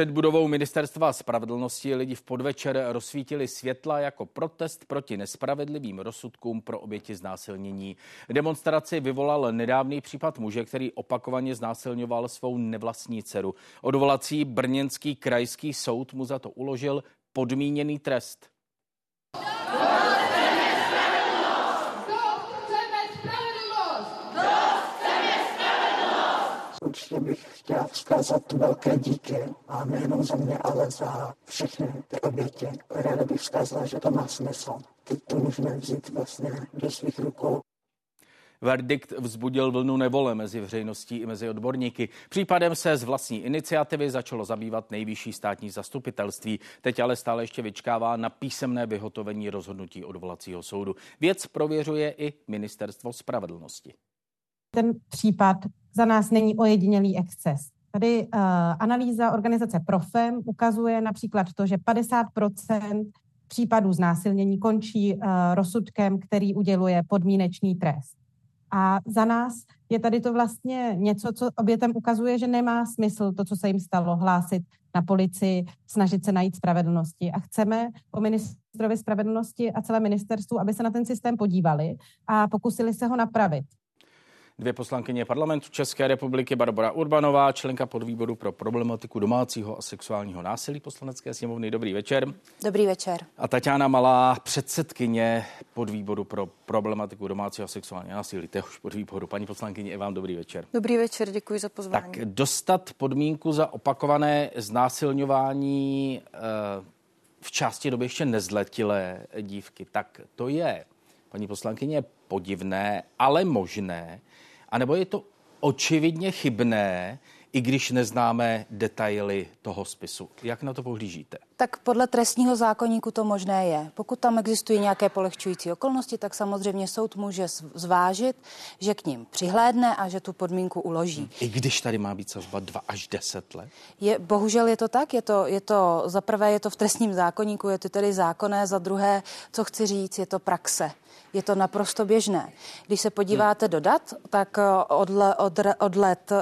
Před budovou ministerstva spravedlnosti lidi v podvečer rozsvítili světla jako protest proti nespravedlivým rozsudkům pro oběti znásilnění. Demonstraci vyvolal nedávný případ muže, který opakovaně znásilňoval svou nevlastní dceru. Odvolací brněnský krajský soud mu za to uložil podmíněný trest. Určitě bych chtěla vzkázat velké díky a nejenom za mě, ale za všechny ty oběti. Ráda bych vzkázala, že to má smysl. Teď to můžeme vzít vlastně do svých rukou. Verdikt vzbudil vlnu nevole mezi veřejností i mezi odborníky. Případem se z vlastní iniciativy začalo zabývat nejvyšší státní zastupitelství. Teď ale stále ještě vyčkává na písemné vyhotovení rozhodnutí odvolacího soudu. Věc prověřuje i ministerstvo spravedlnosti. Ten případ za nás není ojedinělý exces. Tady uh, analýza organizace Profem ukazuje například to, že 50% případů znásilnění končí uh, rozsudkem, který uděluje podmínečný trest. A za nás je tady to vlastně něco, co obětem ukazuje, že nemá smysl to, co se jim stalo, hlásit na policii, snažit se najít spravedlnosti. A chceme po ministrovi spravedlnosti a celé ministerstvu, aby se na ten systém podívali a pokusili se ho napravit. Dvě poslankyně parlamentu České republiky, Barbara Urbanová, členka podvýboru pro problematiku domácího a sexuálního násilí poslanecké sněmovny. Dobrý večer. Dobrý večer. A Tatiana Malá, předsedkyně podvýboru pro problematiku domácího a sexuálního násilí, téhož podvýboru. Paní poslankyně, i vám dobrý večer. Dobrý večer, děkuji za pozvání. Tak dostat podmínku za opakované znásilňování eh, v části doby ještě nezletilé dívky, tak to je, paní poslankyně, podivné, ale možné. A nebo je to očividně chybné, i když neznáme detaily toho spisu. Jak na to pohlížíte? Tak podle trestního zákonníku to možné je. Pokud tam existují nějaké polehčující okolnosti, tak samozřejmě soud může zvážit, že k ním přihlédne a že tu podmínku uloží. I když tady má být sazba 2 až 10 let? Je, bohužel je to tak. Je to, je to, za prvé je to v trestním zákonníku, je to tedy zákonné, za druhé, co chci říct, je to praxe. Je to naprosto běžné. Když se podíváte do dat, tak eh, od, od, od let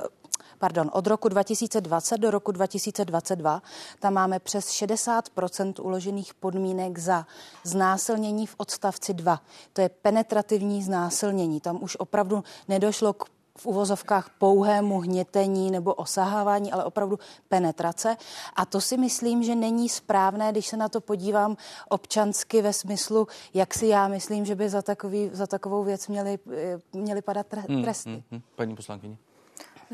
pardon, od roku 2020 do roku 2022 tam máme přes 60% uložených podmínek za znásilnění v odstavci 2. To je penetrativní znásilnění. Tam už opravdu nedošlo k v uvozovkách pouhému hnětení nebo osahávání, ale opravdu penetrace. A to si myslím, že není správné, když se na to podívám občansky ve smyslu, jak si já myslím, že by za, takový, za takovou věc měly, eh, měly padat hmm, tresty. Hmm, hmm, paní poslankyně.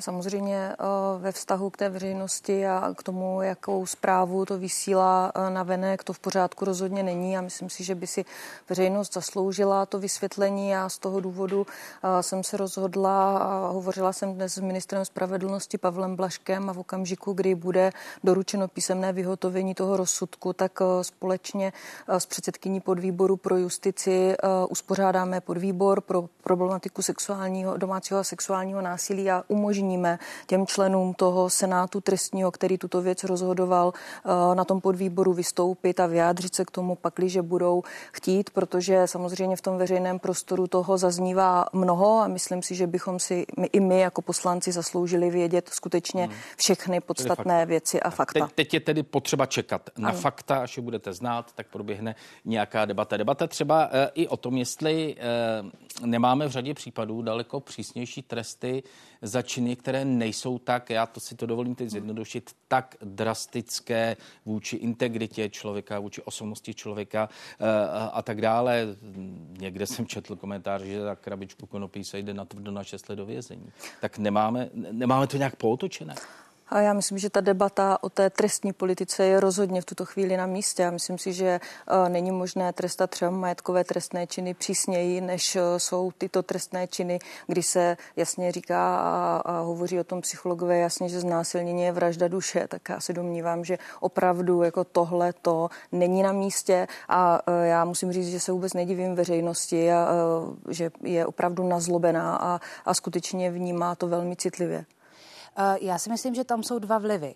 Samozřejmě eh, ve vztahu k té veřejnosti a k tomu, jakou zprávu to vysílá eh, na venek, to v pořádku rozhodně není a myslím si, že by si veřejnost zasloužila to vysvětlení a z toho důvodu eh, jsem se rozhodla a hovořila jsem dnes s ministrem spravedlnosti Pavlem Blaškem a v okamžiku, kdy bude doručeno písemné vyhotovení toho rozsudku, tak společně s předsedkyní podvýboru pro justici uspořádáme podvýbor pro problematiku sexuálního, domácího a sexuálního násilí a umožní umožníme těm členům toho senátu trestního, který tuto věc rozhodoval, eh, na tom podvýboru vystoupit a vyjádřit se k tomu pakli, že budou chtít, protože samozřejmě v tom veřejném prostoru toho zaznívá mnoho a myslím si, že bychom si my, i my jako poslanci zasloužili vědět skutečně hmm. všechny podstatné věci a fakta. Teď, teď je tedy potřeba čekat na ano. fakta, až je budete znát, tak proběhne nějaká debata. Debata třeba e, i o tom, jestli e, nemáme v řadě případů daleko přísnější tresty za činy, které nejsou tak, já to si to dovolím teď zjednodušit, tak drastické vůči integritě člověka, vůči osobnosti člověka eh, a tak dále. Někde jsem četl komentář, že za krabičku konopí se jde na tvrdo na 6 let do vězení. Tak nemáme, nemáme to nějak pootočené? A já myslím, že ta debata o té trestní politice je rozhodně v tuto chvíli na místě. Já myslím si, že uh, není možné trestat třeba majetkové trestné činy přísněji, než uh, jsou tyto trestné činy, kdy se jasně říká a, a hovoří o tom psychologové jasně, že znásilnění je vražda duše. Tak já si domnívám, že opravdu jako tohle to není na místě a uh, já musím říct, že se vůbec nedivím veřejnosti a že je opravdu nazlobená a, a skutečně vnímá to velmi citlivě. Já si myslím, že tam jsou dva vlivy.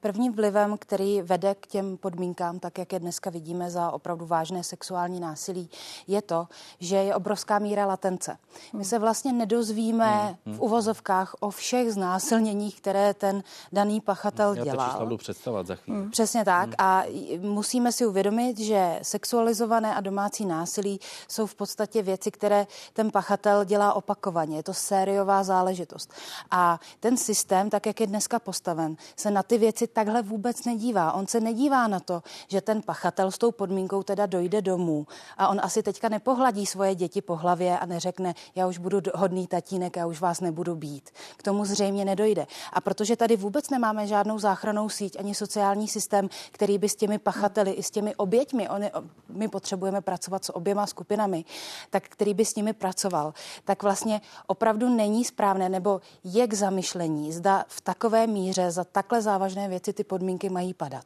Prvním vlivem, který vede k těm podmínkám, tak jak je dneska vidíme za opravdu vážné sexuální násilí, je to, že je obrovská míra latence. My se vlastně nedozvíme v uvozovkách o všech znásilněních, které ten daný pachatel Já dělal. Já budu představovat za chvíli. Přesně tak. A musíme si uvědomit, že sexualizované a domácí násilí jsou v podstatě věci, které ten pachatel dělá opakovaně. Je to sériová záležitost. A ten systém, tak jak je dneska postaven, se na ty věci takhle vůbec nedívá. On se nedívá na to, že ten pachatel s tou podmínkou teda dojde domů a on asi teďka nepohladí svoje děti po hlavě a neřekne, já už budu hodný tatínek, já už vás nebudu být. K tomu zřejmě nedojde. A protože tady vůbec nemáme žádnou záchranou síť ani sociální systém, který by s těmi pachateli i s těmi oběťmi, oni, my potřebujeme pracovat s oběma skupinami, tak který by s nimi pracoval, tak vlastně opravdu není správné nebo je k zamyšlení, zda v takové míře za takhle závažné věci ty podmínky mají padat.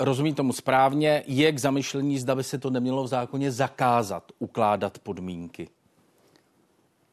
Rozumím tomu správně, je k zamyšlení, zda by se to nemělo v zákoně zakázat, ukládat podmínky.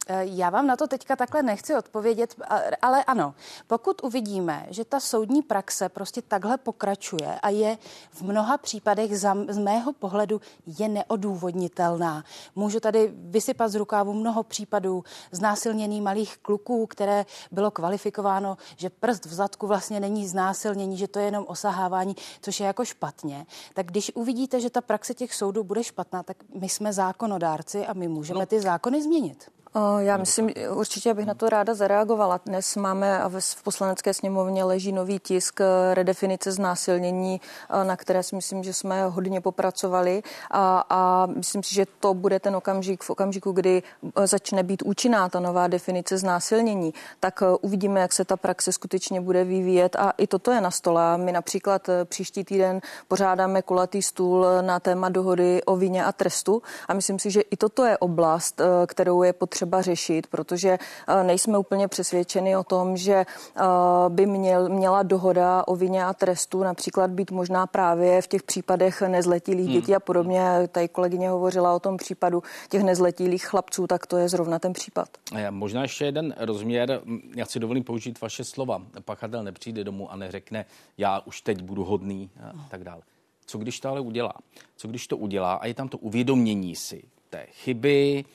Eh, já vám na to teďka takhle nechci odpovědět, ale ano, pokud uvidíme, že ta soudní praxe prostě takhle pokračuje a je v mnoha případech za, z mého pohledu je neodůvodnitelná. Můžu tady vysypat z rukávu mnoho případů znásilnění malých kluků, které bylo kvalifikováno, že prst v zadku vlastně není znásilnění, že to je jenom osahávání, což je jako špatně. Tak když uvidíte, že ta praxe těch soudů bude špatná, tak my jsme zákonodárci a my můžeme no. ty zákony změnit. Já myslím, určitě bych na to ráda zareagovala. Dnes máme a v poslanecké sněmovně leží nový tisk eh, redefinice znásilnění, eh, na které si myslím, že jsme hodně popracovali a, a myslím si, že to bude ten okamžik v okamžiku, kdy eh, začne být účinná ta nová definice znásilnění, tak uvidíme, jak se ta praxe skutečně bude vyvíjet a i toto je na stole. My například příští týden pořádáme kulatý stůl na téma dohody o vině a trestu a myslím si, že i toto je oblast, kterou je potřeba potřeba řešit, protože eh, nejsme úplně přesvědčeni o tom, že eh, by měl, měla dohoda o vině a trestu například být možná právě v těch případech nezletilých hmm. dětí a podobně. Tady kolegyně hovořila o tom případu těch nezletilých chlapců, tak to je zrovna ten případ. Možná ještě jeden rozměr, já si dovolím použít vaše slova. Pachatel nepřijde domů a neřekne, já už teď budu hodný a tak dále. Co když to ale udělá? Co když to udělá a je tam to uvědomění si té chyby,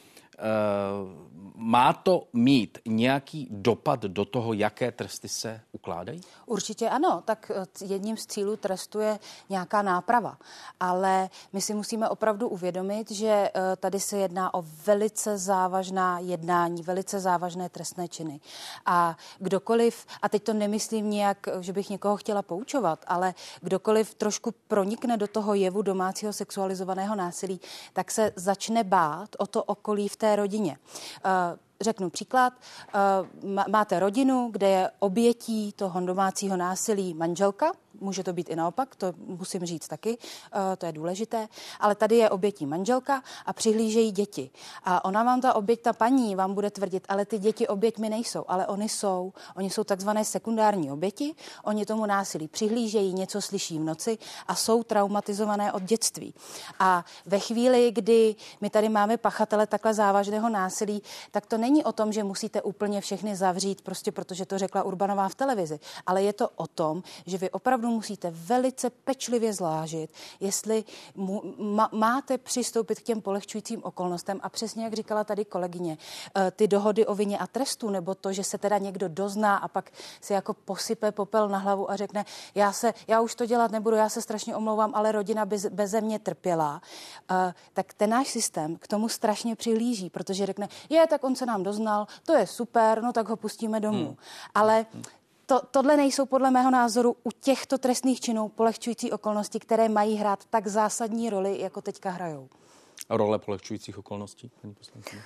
má to mít nějaký dopad do toho, jaké tresty se ukládají? Určitě ano. Tak eh, jedním z cílů trestu je nějaká náprava. Ale my si musíme opravdu uvědomit, že eh, tady se jedná o velice závažná jednání, velice závažné trestné činy. A kdokoliv, a teď to nemyslím nějak, že bych někoho chtěla poučovat, ale kdokoliv trošku pronikne do toho jevu domácího sexualizovaného násilí, tak se začne bát o to okolí v té rodině. Řeknu příklad. Eh, máte rodinu, kde je obětí toho domácího násilí manželka, může to být i naopak, to musím říct taky, eh, to je důležité, ale tady je obětí manželka a přihlížejí děti. A ona vám ta oběť, ta paní vám bude tvrdit, ale ty děti oběťmi nejsou, ale oni jsou. Oni jsou takzvané sekundární oběti, oni tomu násilí přihlížejí, něco slyší v noci a jsou traumatizované od dětství. A ve chvíli, kdy my tady máme pachatele takhle závažného násilí, tak to není o tom, že musíte úplně všechny zavřít, prostě protože to řekla Urbanová v televizi, ale je to o tom, že vy opravdu musíte velice pečlivě zlážit, jestli mu, ma, máte přistoupit k těm polehčujícím okolnostem a přesně jak říkala tady kolegyně, eh, ty dohody o vině a trestu, nebo to, že se teda někdo dozná a pak si jako posype popel na hlavu a řekne, já, se, já už to dělat nebudu, já se strašně omlouvám, ale rodina bez, beze mě trpěla, eh, tak ten náš systém k tomu strašně přihlíží, protože řekne, je, tak on se nám nám doznal, to je super, no tak ho pustíme domů. Hmm. Ale to, tohle nejsou podle mého názoru u těchto trestných činů polehčující okolnosti, které mají hrát tak zásadní roli, jako teďka hrajou. Role polehčujících okolností, paní poslankyně?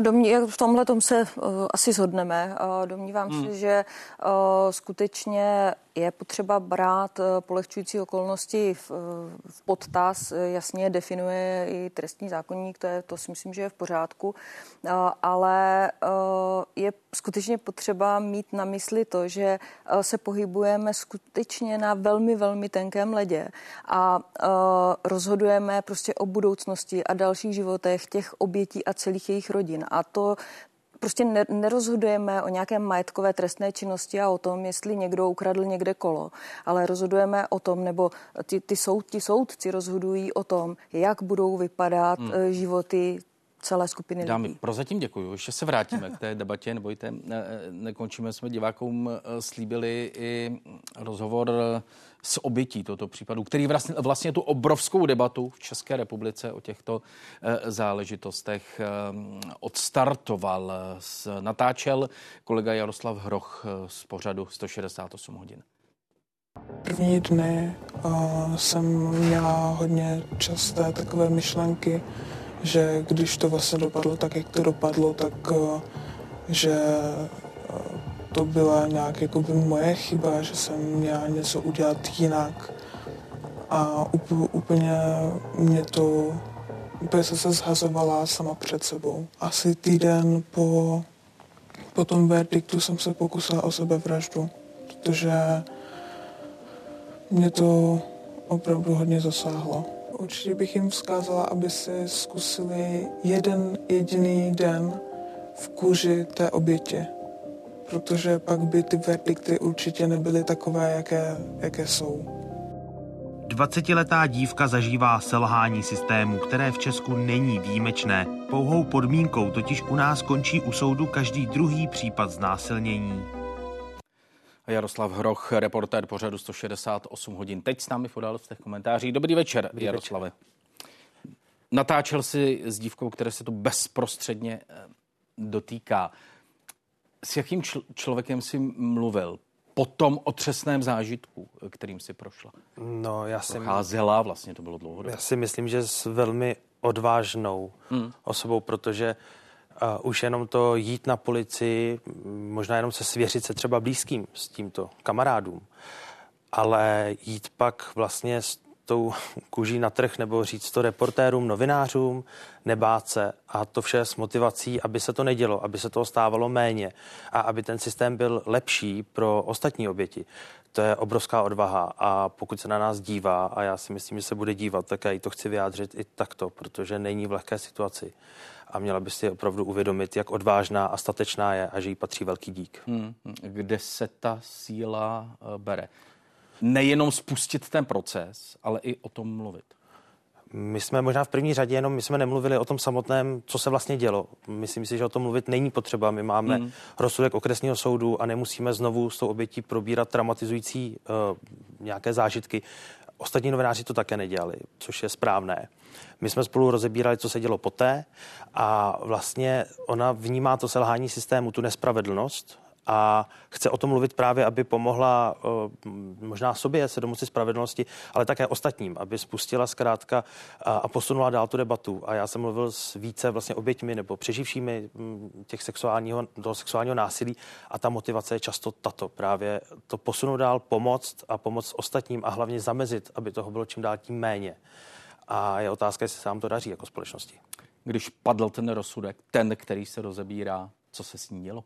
Domní, v tomhle tom se uh, asi shodneme. Uh, domnívám hmm. se, že uh, skutečně je potřeba brát polehčující okolnosti v, v podtaz. Jasně definuje i trestní zákonník, to, je, to si myslím, že je v pořádku. Ale je skutečně potřeba mít na mysli to, že se pohybujeme skutečně na velmi, velmi tenkém ledě a rozhodujeme prostě o budoucnosti a dalších životech těch obětí a celých jejich rodin. A to prostě nerozhodujeme o nějaké majetkové trestné činnosti a o tom, jestli někdo ukradl někde kolo, ale rozhodujeme o tom, nebo ty, ty, soud, ty soudci rozhodují o tom, jak budou vypadat hmm. Eh, životy celé skupiny Dámy, lidí. prozatím děkuji. Ještě se vrátíme k té debatě, nebojte, ne, nekončíme. Jsme divákům eh, slíbili i rozhovor s obětí tohoto případu, který vlastně, vlastně tu obrovskou debatu v České republice o těchto eh, záležitostech eh, odstartoval. Natáčel kolega Jaroslav Hroch z pořadu 168 hodin. První dny uh, jsem měla hodně časté takové myšlenky, že když to vlastně dopadlo tak, jak to dopadlo, tak eh, že eh, to byla nějak jakoby moje chyba, že jsem měla něco udělat jinak. A úplně mě to, úplně se zhazovala sama před sebou. Asi týden po, po tom verdiktu jsem se pokusila o sebevraždu, protože mě to opravdu hodně zasáhlo. Určitě bych jim vzkázala, aby si zkusili jeden jediný den v kůži té obětě, protože pak by ty verdikty určitě nebyly takové, jaké, jaké jsou. 20-letá dívka zažívá selhání systému, které v Česku není výjimečné. Pouhou podmínkou totiž u nás končí u soudu každý druhý případ znásilnění. Jaroslav Hroch, reportér pořadu 168 hodin. Teď s námi v těch komentářích. Dobrý večer, Dobrý Jaroslave. Večer. Natáčel si s dívkou, které se to bezprostředně eh, dotýká. S jakým čl- člověkem si mluvil po tom otřesném zážitku, kterým si prošla? No, já si... Procházela, vlastně to bylo dlouho. Já si myslím, že s velmi odvážnou hmm. osobou, protože uh, Uh, už jenom to jít na policii, možná jenom se svěřit se třeba blízkým s tímto kamarádům, ale jít pak vlastně s tou kůží na trh nebo říct to reportérům, novinářům, nebát se a to vše s motivací, aby se to nedělo, aby se toho stávalo méně a aby ten systém byl lepší pro ostatní oběti. To je obrovská odvaha a pokud se na nás dívá a já si myslím, že se bude dívat, tak já jí to chci vyjádřit i takto, protože není v lehké situaci a měla by si opravdu uvědomit, jak odvážná a statečná je a že jí patří velký dík. Hmm. Kde se ta síla uh, bere? Nejenom spustit ten proces, ale i o tom mluvit. My jsme možná v první řadě jenom, my jsme nemluvili o tom samotném, co se vlastně dělo. Myslím si, že o tom mluvit není potřeba. My máme hmm. rozsudek okresního soudu a nemusíme znovu s tou obětí probírat traumatizující uh, nějaké zážitky. Ostatní novináři to také nedělali, což je správné. My jsme spolu rozebírali, co se dělo poté a vlastně ona vnímá to selhání systému, tu nespravedlnost a chce o tom mluvit právě, aby pomohla uh, možná sobě se domoci spravedlnosti, ale také ostatním, aby spustila zkrátka a, a posunula dál tu debatu. A já jsem mluvil s více vlastně oběťmi nebo přeživšími mm, těch sexuálního, toho sexuálního násilí a ta motivace je často tato, právě to posunout dál, pomoct a pomoct ostatním a hlavně zamezit, aby toho bylo čím dál tím méně. A je otázka, jestli se nám to daří jako společnosti. Když padl ten rozsudek, ten, který se rozebírá, co se s ní dělo?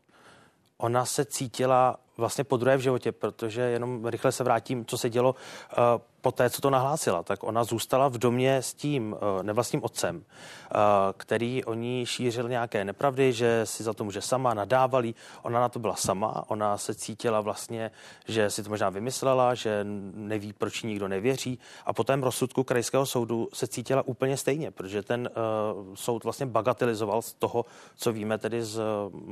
Ona se cítila vlastně po druhé v životě, protože jenom rychle se vrátím, co se dělo. Uh, po té, co to nahlásila, tak ona zůstala v domě s tím uh, nevlastním otcem, uh, který o ní šířil nějaké nepravdy, že si za to může sama, nadávali. Ona na to byla sama, ona se cítila vlastně, že si to možná vymyslela, že neví, proč nikdo nevěří. A po tém rozsudku krajského soudu se cítila úplně stejně, protože ten uh, soud vlastně bagatelizoval z toho, co víme tedy z uh,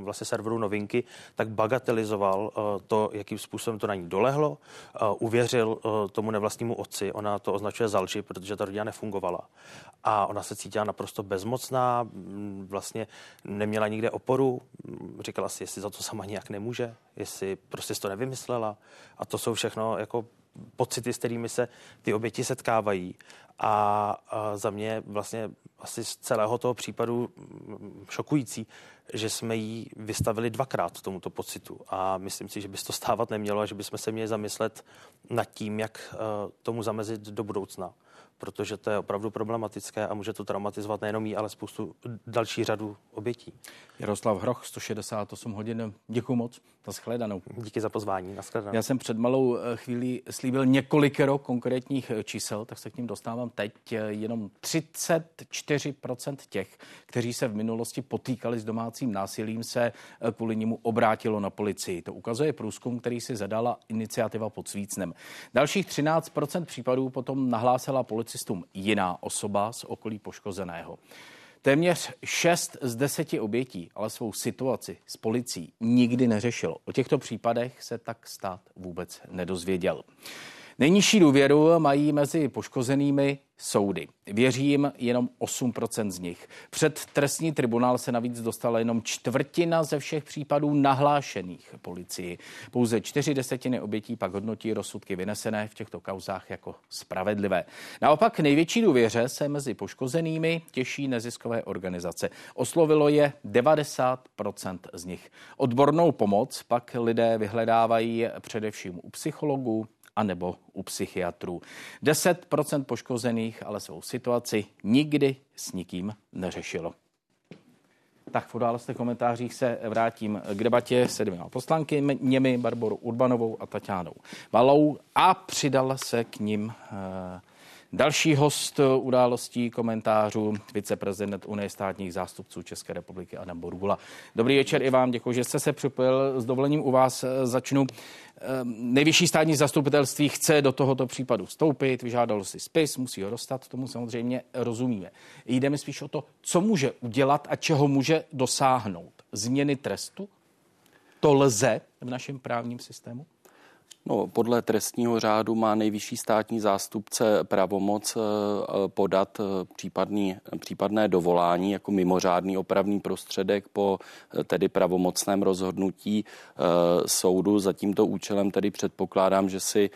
vlastně serveru novinky, tak bagatelizoval to, jakým způsobem to na ní dolehlo, uvěřil tomu nevlastnímu otci, ona to označuje za lži, protože ta rodina nefungovala. A ona se cítila naprosto bezmocná, vlastně neměla nikde oporu, říkala si, jestli za to sama nijak nemůže, jestli prostě to nevymyslela. A to jsou všechno jako pocity, s kterými se ty oběti setkávají. A, a za mě vlastně asi z celého toho případu šokující, že jsme jí vystavili dvakrát tomuto pocitu. A myslím si, že by to stávat nemělo a že bychom se měli zamyslet nad tím, jak eh, tomu zamezit do budoucna protože to je opravdu problematické a může to traumatizovat nejenom jí, ale spoustu další řadu obětí. Jaroslav Hroch, 168 hodin. Děkuji moc. Naschledanou. Díky za pozvání. Naschledanou. Já jsem před malou eh, chvílí slíbil několikero konkrétních eh, čísel, tak se k ním dostávám teď. Jenom 34% těch, kteří se v minulosti potýkali s domácí domácím násilím se kvůli němu obrátilo na policii. To ukazuje průzkum, který si zadala iniciativa pod Svícnem. Dalších 13% případů potom nahlásila policistům jiná osoba z okolí poškozeného. Téměř 6 z 10 obětí ale svou situaci s policií nikdy neřešilo. O těchto případech se tak stát vůbec nedozvěděl. Nejnižší důvěru mají mezi poškozenými soudy. Věří jim jenom 8% z nich. Před trestní tribunál se navíc dostala jenom čtvrtina ze všech případů nahlášených policii. Pouze čtyři desetiny obětí pak hodnotí rozsudky vynesené v těchto kauzách jako spravedlivé. Naopak největší důvěře se mezi poškozenými těší neziskové organizace. Oslovilo je 90% z nich. Odbornou pomoc pak lidé vyhledávají především u psychologů, anebo u psychiatrů. 10% poškozených ale svou situaci nikdy s nikým neřešilo. Tak v událostech komentářích se vrátím k debatě se dvěma poslanky, němi Barboru Urbanovou a Tatianou Valou a přidal se k ním eh, Další host událostí komentářů, viceprezident Unie státních zástupců České republiky Adam Borgula. Dobrý večer i vám, děkuji, že jste se připojil. S dovolením u vás eh, začnu. Ehm, nejvyšší státní zastupitelství chce do tohoto případu vstoupit, vyžádalo si spis, musí ho dostat, tomu samozřejmě rozumíme. Jde mi spíš o to, co může udělat a čeho může dosáhnout. Změny trestu? To lze v našem právním systému? No, podle trestního řádu má nejvyšší státní zástupce pravomoc eh, podat eh, případný, případné dovolání jako mimořádný opravný prostředek po eh, tedy pravomocném rozhodnutí soudu. Za tímto účelem tedy předpokládám, že si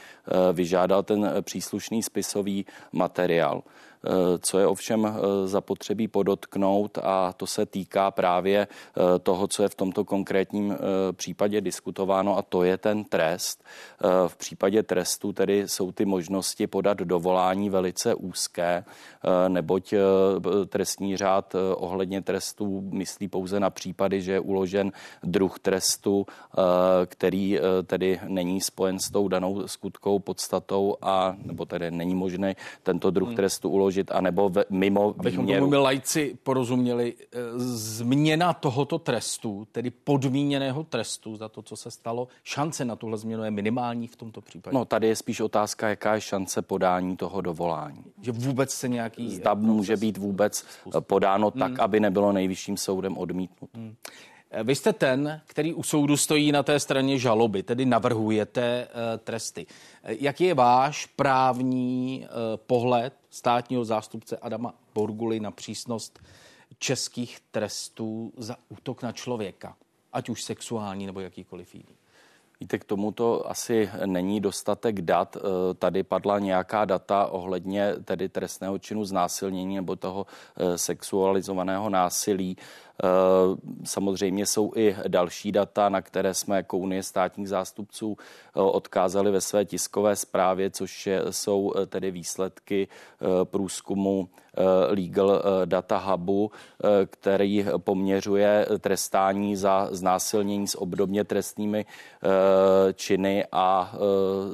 vyžádal ten příslušný spisový materiál. Eh, co je ovšem eh, zapotřebí podotknout a to se týká právě eh, toho, co je v tomto konkrétním případě diskutováno a to je ten trest. V případě trestu tedy jsou ty možnosti podat dovolání velice úzké, neboť trestní řád ohledně trestů myslí pouze na případy, že je uložen druh trestu, který tedy není spojen s tou danou skutkou podstatou a nebo tedy není možné tento druh hmm. trestu uložit uložit, anebo v, mimo Abychom výměru. tomu lajci porozuměli, eh, změna tohoto trestu, tedy podmíněného trestu za to, co se stalo, šance na tuhle změnu je minimální v tomto případě? No, tady je spíš otázka, jaká je šance podání toho dovolání. Že vůbec se nějaký... Zda může být vůbec podáno tak, hmm. aby nebylo nejvyšším soudem odmítnut. Hmm. Vy jste ten, který u soudu stojí na té straně žaloby, tedy navrhujete uh, tresty. Jaký je váš právní pohled státního zástupce Adama Borguly na přísnost českých trestů za útok na člověka, ať už sexuální nebo jakýkoliv jiný? Víte, k tomuto asi není dostatek dat. Eh, tady padla nějaká data ohledně tedy trestného činu znásilnění nebo toho sexualizovaného násilí. Eh, samozřejmě jsou i další data, na které jsme jako Unie státních zástupců eh, odkázali ve své tiskové zprávě, což jsou eh, tedy výsledky průzkumu Legal Data Hubu, který poměřuje trestání za znásilnění s obdobně trestnými činy a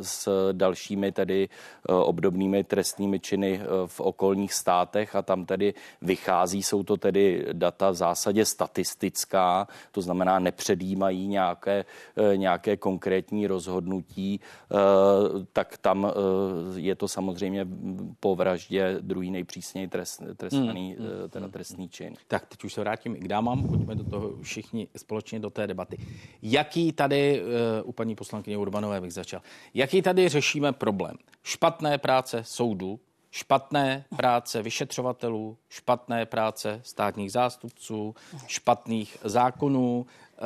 s dalšími tedy obdobnými trestnými činy v okolních státech. A tam tedy vychází, jsou to tedy data v zásadě zásadě statistická, to znamená nepředjímají nějaké, eh, nějaké konkrétní rozhodnutí, eh, tak tam eh, je to samozřejmě po vraždě druhý nejpřísněji trest, trestaný hmm, hmm. teda trestný čin. Tak teď už se vrátím i k dámám, pojďme do toho všichni společně do té debaty. Jaký tady, u paní poslankyně Urbanové bych začal, jaký tady řešíme problém? Špatné práce soudu, špatné práce vyšetřovatelů, špatné práce státních zástupců, špatných zákonů, eh,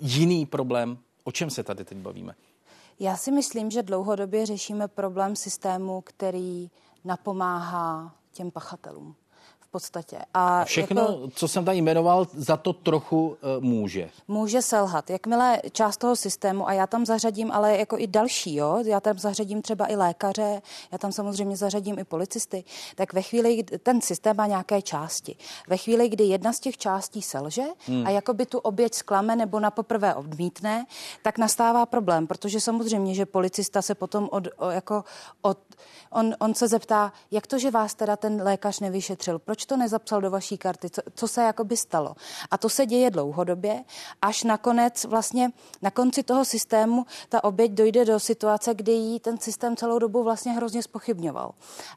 jiný problém. O čem se tady teď bavíme? Já si myslím, že dlouhodobě řešíme problém systému, který napomáhá těm pachatelům podstatě. A Všechno, jako, co jsem tady jmenoval, za to trochu uh, může. Může selhat. Jakmile část toho systému, a já tam zařadím ale jako i další, jo, já tam zařadím třeba i lékaře, já tam samozřejmě zařadím i policisty, tak ve chvíli, kdy ten systém má nějaké části. Ve chvíli, kdy jedna z těch částí selže hmm. a jako by tu oběť sklame nebo na poprvé odmítne, tak nastává problém, protože samozřejmě, že policista se potom od, o, jako od, on, on se zeptá, jak to, že vás teda ten lékař nevyšetřil, proč to nezapsal do vaší karty, co, co se jakoby stalo. A to se děje dlouhodobě, až nakonec vlastně na konci toho systému ta oběť dojde do situace, kdy jí ten systém celou dobu vlastně hrozně spochybňoval.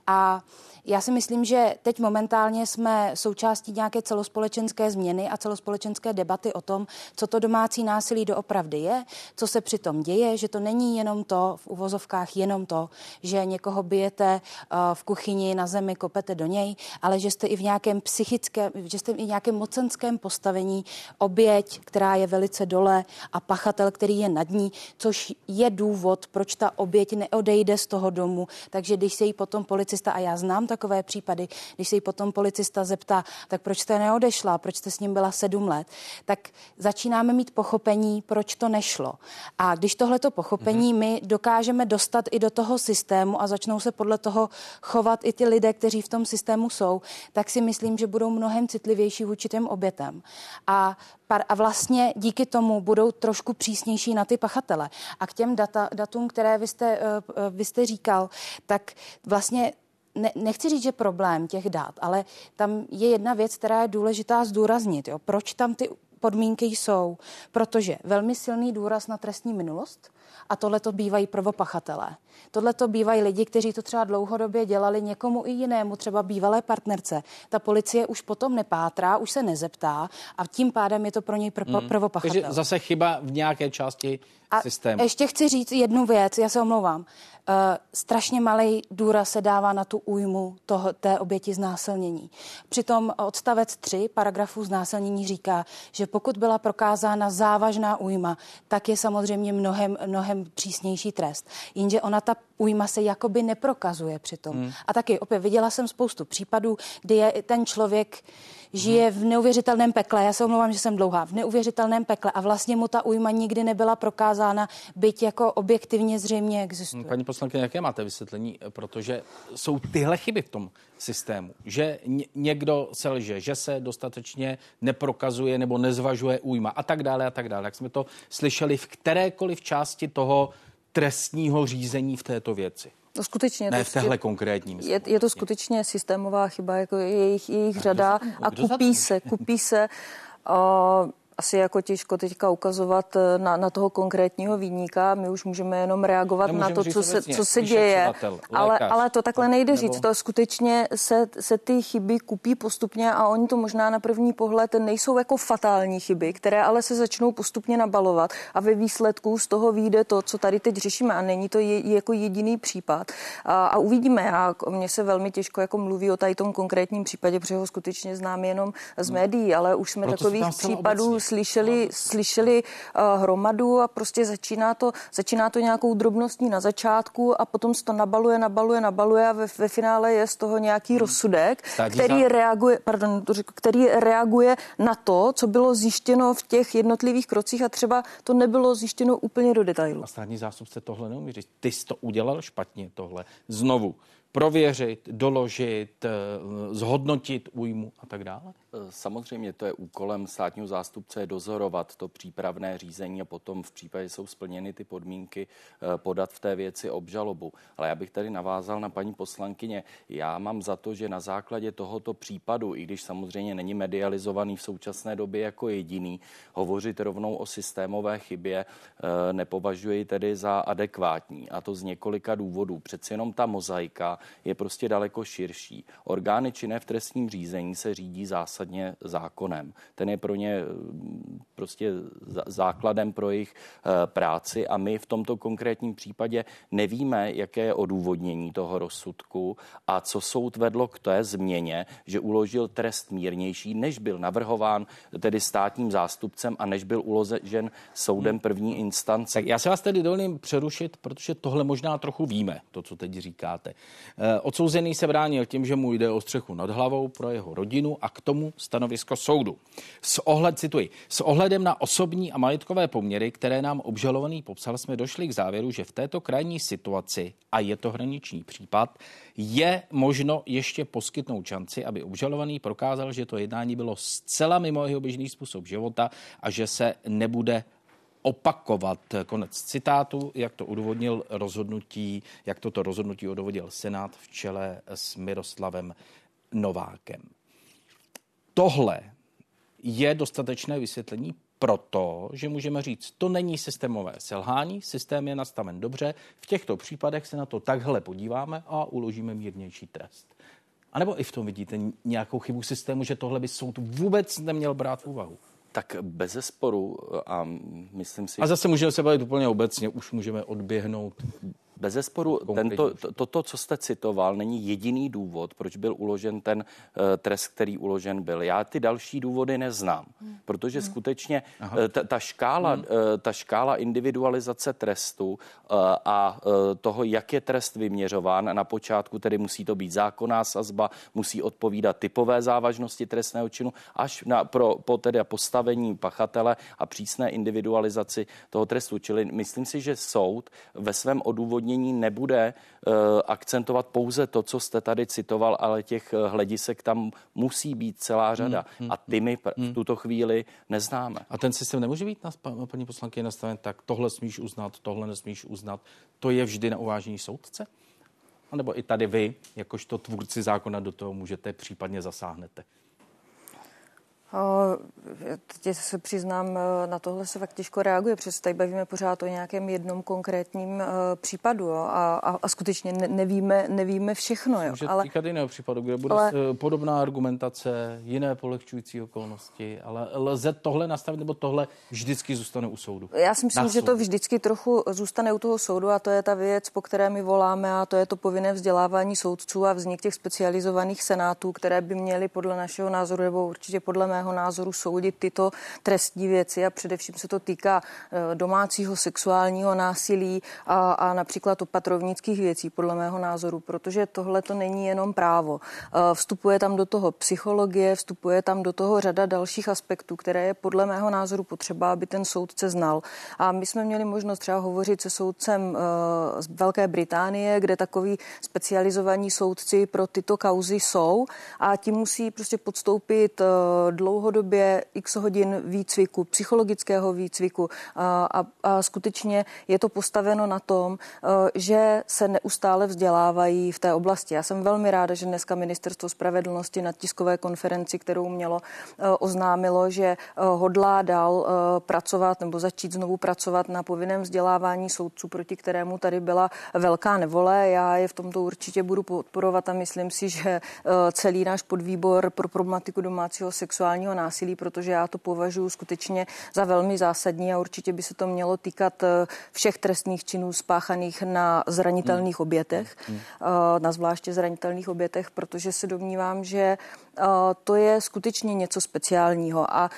A já si myslím, že teď momentálně jsme součástí nějaké celospolečenské změny a celospolečenské debaty o tom, co to domácí násilí doopravdy je, co se přitom děje, že to není jenom to, v uvozovkách jenom to, že někoho bijete uh, v kuchyni na zemi, kopete do něj, ale že jste i v nějakém psychickém, že jste i v nějakém mocenském postavení oběť, která je velice dole a pachatel, který je nad ní, což je důvod, proč ta oběť neodejde z toho domu. Takže když se jí potom policista, a já znám tak takové případy, když se jí potom policista zeptá, tak proč jste neodešla, proč jste s ním byla sedm let, tak začínáme mít pochopení, proč to nešlo. A když tohleto pochopení mm-hmm. my dokážeme dostat i do toho systému a začnou se podle toho chovat i ty lidé, kteří v tom systému jsou, tak si myslím, že budou mnohem citlivější vůči těm obětem. A a vlastně díky tomu budou trošku přísnější na ty pachatele. A k těm data, datům, které vy jste, eh, eh, vy jste říkal, tak vlastně ne, nechci říct, že problém těch dát, ale tam je jedna věc, která je důležitá zdůraznit. Jo. Proč tam ty podmínky jsou? Protože velmi silný důraz na trestní minulost a tohle to bývají prvopachatelé. Tohle to bývají lidi, kteří to třeba dlouhodobě dělali někomu i jinému, třeba bývalé partnerce. Ta policie už potom nepátrá, už se nezeptá a tím pádem je to pro něj prvo, hmm. prvopachatel. Takže zase chyba v nějaké části a systému. ještě chci říct jednu věc, já se omlouvám. Uh, strašně malý důraz se dává na tu újmu toho, té oběti znásilnění. Přitom odstavec 3 paragrafu znásilnění říká, že pokud byla prokázána závažná újma, tak je samozřejmě mnohem, mnohem přísnější trest. Jenže ona ta újma se jakoby neprokazuje přitom. Hmm. A taky opět viděla jsem spoustu případů, kdy je ten člověk žije v neuvěřitelném pekle. Já se omlouvám, že jsem dlouhá. V neuvěřitelném pekle a vlastně mu ta újma nikdy nebyla prokázána, byť jako objektivně zřejmě existuje. Paní poslankyně, jaké máte vysvětlení? Protože jsou tyhle chyby v tom systému, že někdo se lže, že se dostatečně neprokazuje nebo nezvažuje újma a tak dále a tak dále. Jak jsme to slyšeli v kterékoliv části toho trestního řízení v této věci. No skutečně. Ne v téhle konkrétní. Je, je to skutečně systémová chyba, jako jejich, jejich řada a kupí se, kupí se. Uh, asi jako těžko teďka ukazovat eh, na, na toho konkrétního výníka. My už můžeme jenom reagovat na to, co se, co se děje. Ale, ale to takhle nejde nebo... říct. To skutečně se, se ty chyby kupí postupně a oni to možná na první pohled nejsou jako fatální chyby, které ale se začnou postupně nabalovat a ve výsledku z toho vyjde to, co tady teď řešíme a není to je, jako jediný případ. A, a uvidíme. A mně se velmi těžko jako mluví o tady tom konkrétním případě, protože ho skutečně znám jenom z médií, ale už jsme Proto takových případů slyšeli, slyšeli uh, hromadu a prostě začíná to, začíná to nějakou drobností na začátku a potom se to nabaluje, nabaluje, nabaluje a ve, ve finále je z toho nějaký hmm. rozsudek, Státní který za... reaguje, pardon, který reaguje na to, co bylo zjištěno v těch jednotlivých krocích a třeba to nebylo zjištěno úplně do detailu. A státní zástupce tohle neumí říct. Ty jsi to udělal špatně, tohle. Znovu prověřit, doložit, eh, zhodnotit újmu a tak dále? Samozřejmě to je úkolem státního zástupce dozorovat to přípravné řízení a potom v případě jsou splněny ty podmínky eh, podat v té věci obžalobu. Ale já bych tady navázal na paní poslankyně. Já mám za to, že na základě tohoto případu, i když samozřejmě není medializovaný v současné době jako jediný, hovořit rovnou o systémové chybě eh, nepovažuji tedy za adekvátní. A to z několika důvodů. Přeci jenom ta mozaika je prostě daleko širší. Orgány činné v trestním řízení se řídí zásadně zákonem. Ten je pro ně mm, prostě základem pro jejich eh, práci a my v tomto konkrétním případě nevíme, jaké je odůvodnění toho rozsudku a co soud vedlo k té změně, že uložil trest mírnější, než byl navrhován tedy státním zástupcem a než byl uložen soudem hmm. první instance. Tak já se vás tedy dovolím přerušit, protože tohle možná trochu víme, to, co teď říkáte. Eh, odsouzený se bránil tím, že mu jde o střechu nad hlavou pro jeho rodinu a k tomu stanovisko soudu. S, ohled, cituji, s ohledem na osobní a majetkové poměry, které nám obžalovaný popsal, jsme došli k závěru, že v této krajní situaci, a je to hraniční případ, je možno ještě poskytnout šanci, aby obžalovaný prokázal, že to jednání bylo zcela mimo jeho běžný způsob života a že se nebude opakovat. Konec citátu, jak to udůvodnil rozhodnutí, jak toto rozhodnutí odvodil Senát v čele s Miroslavem Novákem. Tohle je dostatečné vysvětlení proto, že můžeme říct, to není systémové selhání, systém je nastaven dobře, v těchto případech se na to takhle podíváme a uložíme mírnější trest. A nebo i v tom vidíte nějakou chybu systému, že tohle by soud vůbec neměl brát v úvahu? Tak bez zesporu a myslím si... A zase můžeme se bavit úplně obecně, už můžeme odběhnout bez zesporu, tento, to, toto, co jste citoval, není jediný důvod, proč byl uložen ten uh, trest, který uložen byl. Já ty další důvody neznám, hmm. protože hmm. skutečně uh, ta, ta, škála, hmm. uh, ta škála individualizace trestu uh, a uh, toho, jak je trest vyměřován, na počátku tedy musí to být zákonná sazba, musí odpovídat typové závažnosti trestného činu, až na, pro, po tedy postavení pachatele a přísné individualizaci toho trestu. Čili myslím si, že soud ve svém odůvodnění odůvodnění nebude uh, akcentovat pouze to, co jste tady citoval, ale těch eh, hledisek tam musí být celá řada. Hmm, hmm, a ty my hmm. v tuto chvíli neznáme. A ten systém nemůže být, na, paní poslankyně, nastaven tak, tohle smíš uznat, tohle nesmíš uznat. To je vždy na uvážení soudce? A nebo i tady vy, jakožto tvůrci zákona, do toho můžete případně zasáhnete? Teď se přiznám, e, na tohle se fakt těžko reaguje, protože tady bavíme pořád o nějakém jednom konkrétním e, případu jo, a, a, a skutečně nevíme, nevíme všechno. Jo. Může ale, týkat jiného případu, kde bude ale, e, podobná argumentace, jiné polehčující okolnosti, ale lze tohle nastavit, nebo tohle vždycky zůstane u soudu? Já si myslím, že to vždycky trochu zůstane u toho soudu a to je ta věc, po které my voláme a to je to povinné vzdělávání soudců a vznik těch specializovaných senátů, které by měly podle našeho názoru nebo určitě podle mého názoru soudit tyto trestní věci a především se to týká eh, domácího sexuálního násilí a, a například opatrovnických věcí, podle mého názoru, protože tohle to není jenom právo. Eh, vstupuje tam do toho psychologie, vstupuje tam do toho řada dalších aspektů, které je podle mého názoru potřeba, aby ten soudce znal. A my jsme měli možnost třeba hovořit se soudcem eh, z Velké Británie, kde takový specializovaní soudci pro tyto kauzy jsou a ti musí prostě podstoupit dlouhodobě x hodin výcviku, psychologického výcviku a, a, a skutečně je to postaveno na tom, e, že se neustále vzdělávají v té oblasti. Já jsem velmi ráda, že dneska Ministerstvo spravedlnosti na tiskové konferenci, kterou mělo, e, oznámilo, že e, hodlá dál pracovat nebo začít znovu pracovat na povinném vzdělávání soudců, proti kterému tady byla velká nevole. Já je v tomto určitě budu podporovat a myslím si, že celý náš podvýbor pro problematiku domácího sexuálního násilí, protože já to považuji skutečně za velmi zásadní a určitě by se to mělo týkat eh, všech trestných činů spáchaných na zranitelných hmm. obětech, hmm. Eh, na zvláště zranitelných obětech, protože se domnívám, že eh, to je skutečně něco speciálního. A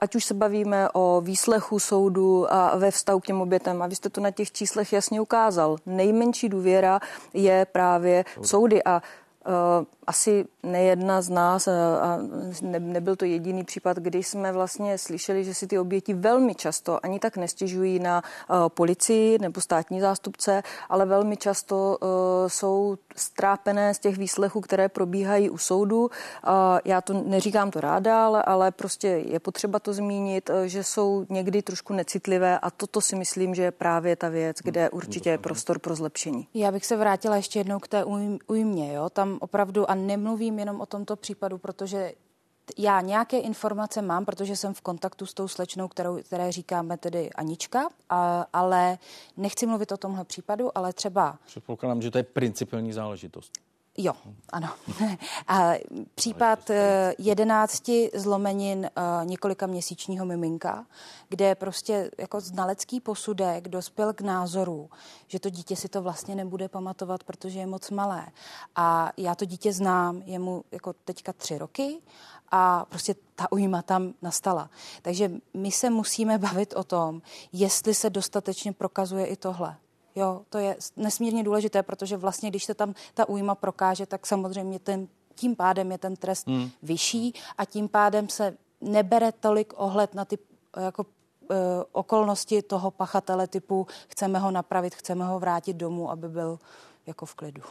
ať už se bavíme o výslechu soudu a ve vztahu k těm obětem, a vy jste to na těch číslech jasně ukázal, nejmenší důvěra je právě soudy. A asi nejedna z nás, a ne, nebyl to jediný případ, kdy jsme vlastně slyšeli, že si ty oběti velmi často ani tak nestěžují na policii nebo státní zástupce, ale velmi často jsou strápené z těch výslechů, které probíhají u soudu. Já to neříkám to ráda, ale, ale prostě je potřeba to zmínit, že jsou někdy trošku necitlivé a toto si myslím, že je právě ta věc, kde určitě je prostor pro zlepšení. Já bych se vrátila ještě jednou k té újmě. Jo? Tam opravdu, a nemluvím jenom o tomto případu, protože já nějaké informace mám, protože jsem v kontaktu s tou slečnou, kterou, které říkáme tedy Anička, a, ale nechci mluvit o tomhle případu, ale třeba... Předpokládám, že to je principální záležitost. Jo, ano. A případ eh, jedenácti zlomenin eh, několika měsíčního miminka, kde prostě jako znalecký posudek dospěl k názoru, že to dítě si to vlastně nebude pamatovat, protože je moc malé. A já to dítě znám, je mu jako teďka tři roky a prostě ta ujma tam nastala. Takže my se musíme bavit o tom, jestli se dostatečně prokazuje i tohle. Jo, to je nesmírně důležité, protože vlastně, když se tam ta újma prokáže, tak samozřejmě ten, tím pádem je ten trest hmm. vyšší a tím pádem se nebere tolik ohled na ty jako e, okolnosti toho pachatele typu chceme ho napravit, chceme ho vrátit domů, aby byl jako v klidu.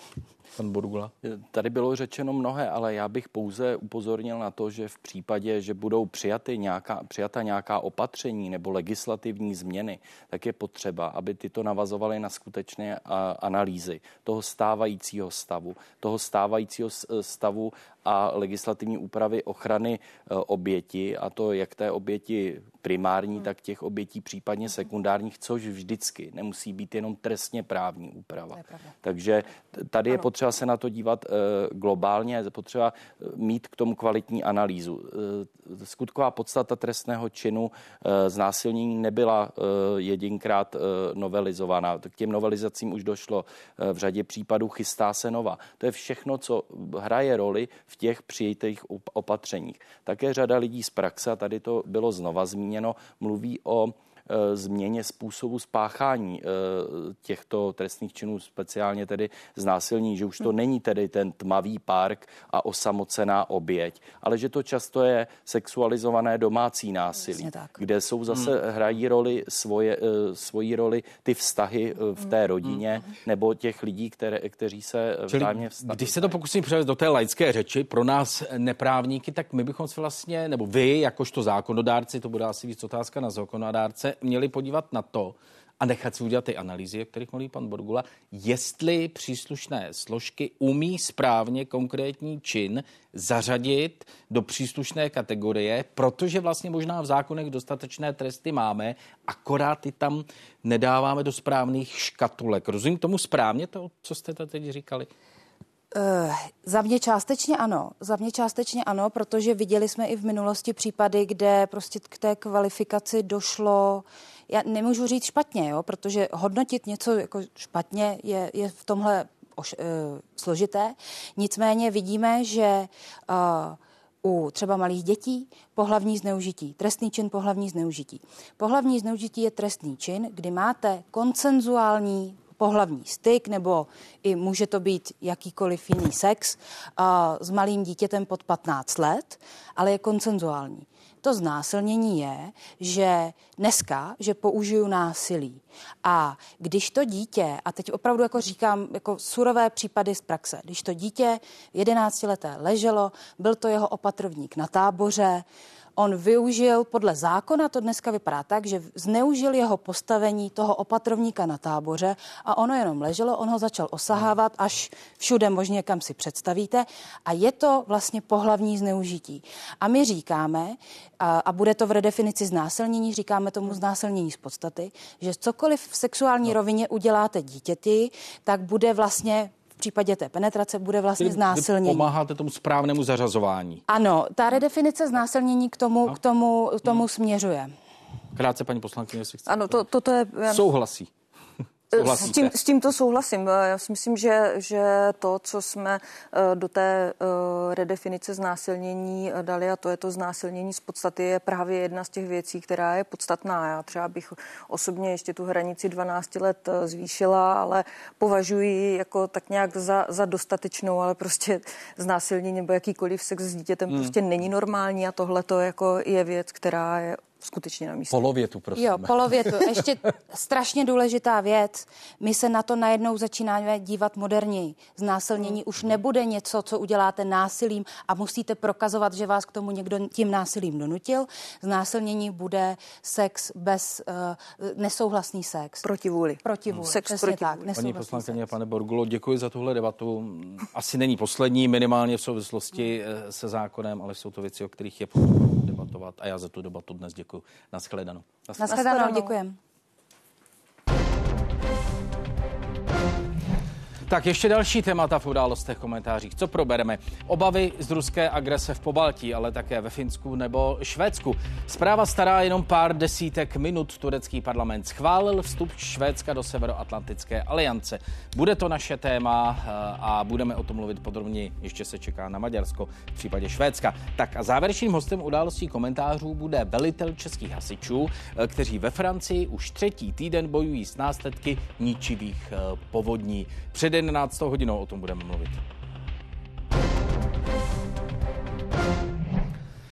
Pan Borgula. Tady bylo řečeno mnohé, ale já bych pouze upozornil na to, že v případě, že budou přijaty nějaká, přijata nějaká opatření nebo legislativní změny, tak je potřeba, aby tyto navazovaly na skutečné analýzy toho stávajícího stavu, toho stávajícího stavu a legislativní úpravy ochrany oběti, a to jak té oběti primární, hmm. tak těch obětí případně sekundárních, což vždycky nemusí být jenom trestně právní úprava. Takže tady je potřeba se na to dívat globálně, je potřeba mít k tomu kvalitní analýzu. Skutková podstata trestného činu znásilnění nebyla jedinkrát novelizovaná. K těm novelizacím už došlo v řadě případů, chystá se nová. To je všechno, co hraje roli v těch přijitých opatřeních. Také řada lidí z praxe, a tady to bylo znova zmíněno, mluví o Eh, změně způsobu spáchání eh, těchto trestných činů, speciálně tedy znásilní, že už to není tedy ten tmavý park a osamocená oběť, ale že to často je sexualizované domácí násilí, kde jsou zase hmm. hrají roli svoje, eh, svoji roli ty vztahy v té hmm. rodině hmm. nebo těch lidí, které, kteří se vzájemně vztahují. Když se to pokusím převést do té laické řeči, pro nás neprávníky, tak my bychom se vlastně, nebo vy, jakožto zákonodárci, to bude asi víc otázka na zákonodárce, měli podívat na to a nechat si udělat ty analýzy, o kterých mluví pan Borgula, jestli příslušné složky umí správně konkrétní čin zařadit do příslušné kategorie, protože vlastně možná v zákonech dostatečné tresty máme, akorát ty tam nedáváme do správných škatulek. Rozumím tomu správně to, co jste to teď říkali? Uh, za mě částečně ano. Za mě částečně ano, protože viděli jsme i v minulosti případy, kde prostě k té kvalifikaci došlo, já nemůžu říct špatně, jo, protože hodnotit něco jako špatně je, je v tomhle oš, uh, složité. Nicméně vidíme, že uh, u třeba malých dětí pohlavní zneužití, trestný čin pohlavní zneužití. Pohlavní zneužití je trestný čin, kdy máte koncenzuální pohlavní styk, nebo i může to být jakýkoliv jiný sex a s malým dítětem pod 15 let, ale je koncenzuální. To znásilnění je, že dneska, že použiju násilí. A když to dítě, a teď opravdu jako říkám, jako surové případy z praxe, když to dítě 11 leté leželo, byl to jeho opatrovník na táboře, on využil podle zákona, to dneska vypadá tak, že zneužil jeho postavení toho opatrovníka na táboře a ono jenom leželo, on ho začal osahávat až všude možně, kam si představíte a je to vlastně pohlavní zneužití. A my říkáme, a, a bude to v redefinici znásilnění, říkáme tomu znásilnění z podstaty, že cokoliv v sexuální no. rovině uděláte dítěti, tak bude vlastně v případě té penetrace bude vlastně znásilnění. Pomáháte tomu správnému zařazování. Ano, ta redefinice znásilnění k tomu, k tomu, k tomu hmm. směřuje. Krátce, paní poslankyně, jestli chcete. Ano, to, toto je... Souhlasí. S, tím, s tímto souhlasím. Já si myslím, že, že to, co jsme eh, do té eh, redefinice znásilnění eh, dali, a to je to znásilnění z podstaty, je právě jedna z těch věcí, která je podstatná. Já třeba bych osobně ještě tu hranici 12 let zvýšila, ale považuji jako tak nějak za, za dostatečnou, ale prostě znásilnění nebo jakýkoliv sex s dítětem hmm. prostě není normální a tohle to jako je věc, která je skutečně na místě. Polovětu, prosím. Jo, polovětu. Ještě strašně důležitá věc. My se na to najednou začínáme dívat moderněji. Znásilnění už nebude něco, co uděláte násilím a musíte prokazovat, že vás k tomu někdo tím násilím donutil. Znásilnění bude sex bez uh, nesouhlasný sex. Proti vůli. Proti vůli. Sex Přesně proti tak. Vůli. Paní poslankyně, pane Borgulo, děkuji za tuhle debatu. Asi není poslední, minimálně v souvislosti eh, se zákonem, ale jsou to věci, o kterých je debatovat. A já za tu debatu dnes děkuji. Děkuji. Naschledanou. Naschledanou, děkujeme. Tak ještě další témata v událostech komentářích. Co probereme? Obavy z ruské agrese v Pobaltí, ale také ve Finsku nebo Švédsku. Zpráva stará jenom pár desítek minut. Turecký parlament schválil vstup Švédska do Severoatlantické aliance. Bude to naše téma eh, a budeme o tom mluvit podrobněji. Ještě se čeká na Maďarsko v případě Švédska. Tak a závěrečným hostem událostí komentářů bude velitel českých hasičů, eh, kteří ve Francii už třetí týden bojují s následky ničivých eh, povodní. Před 11. hodinou o tom budeme mluvit.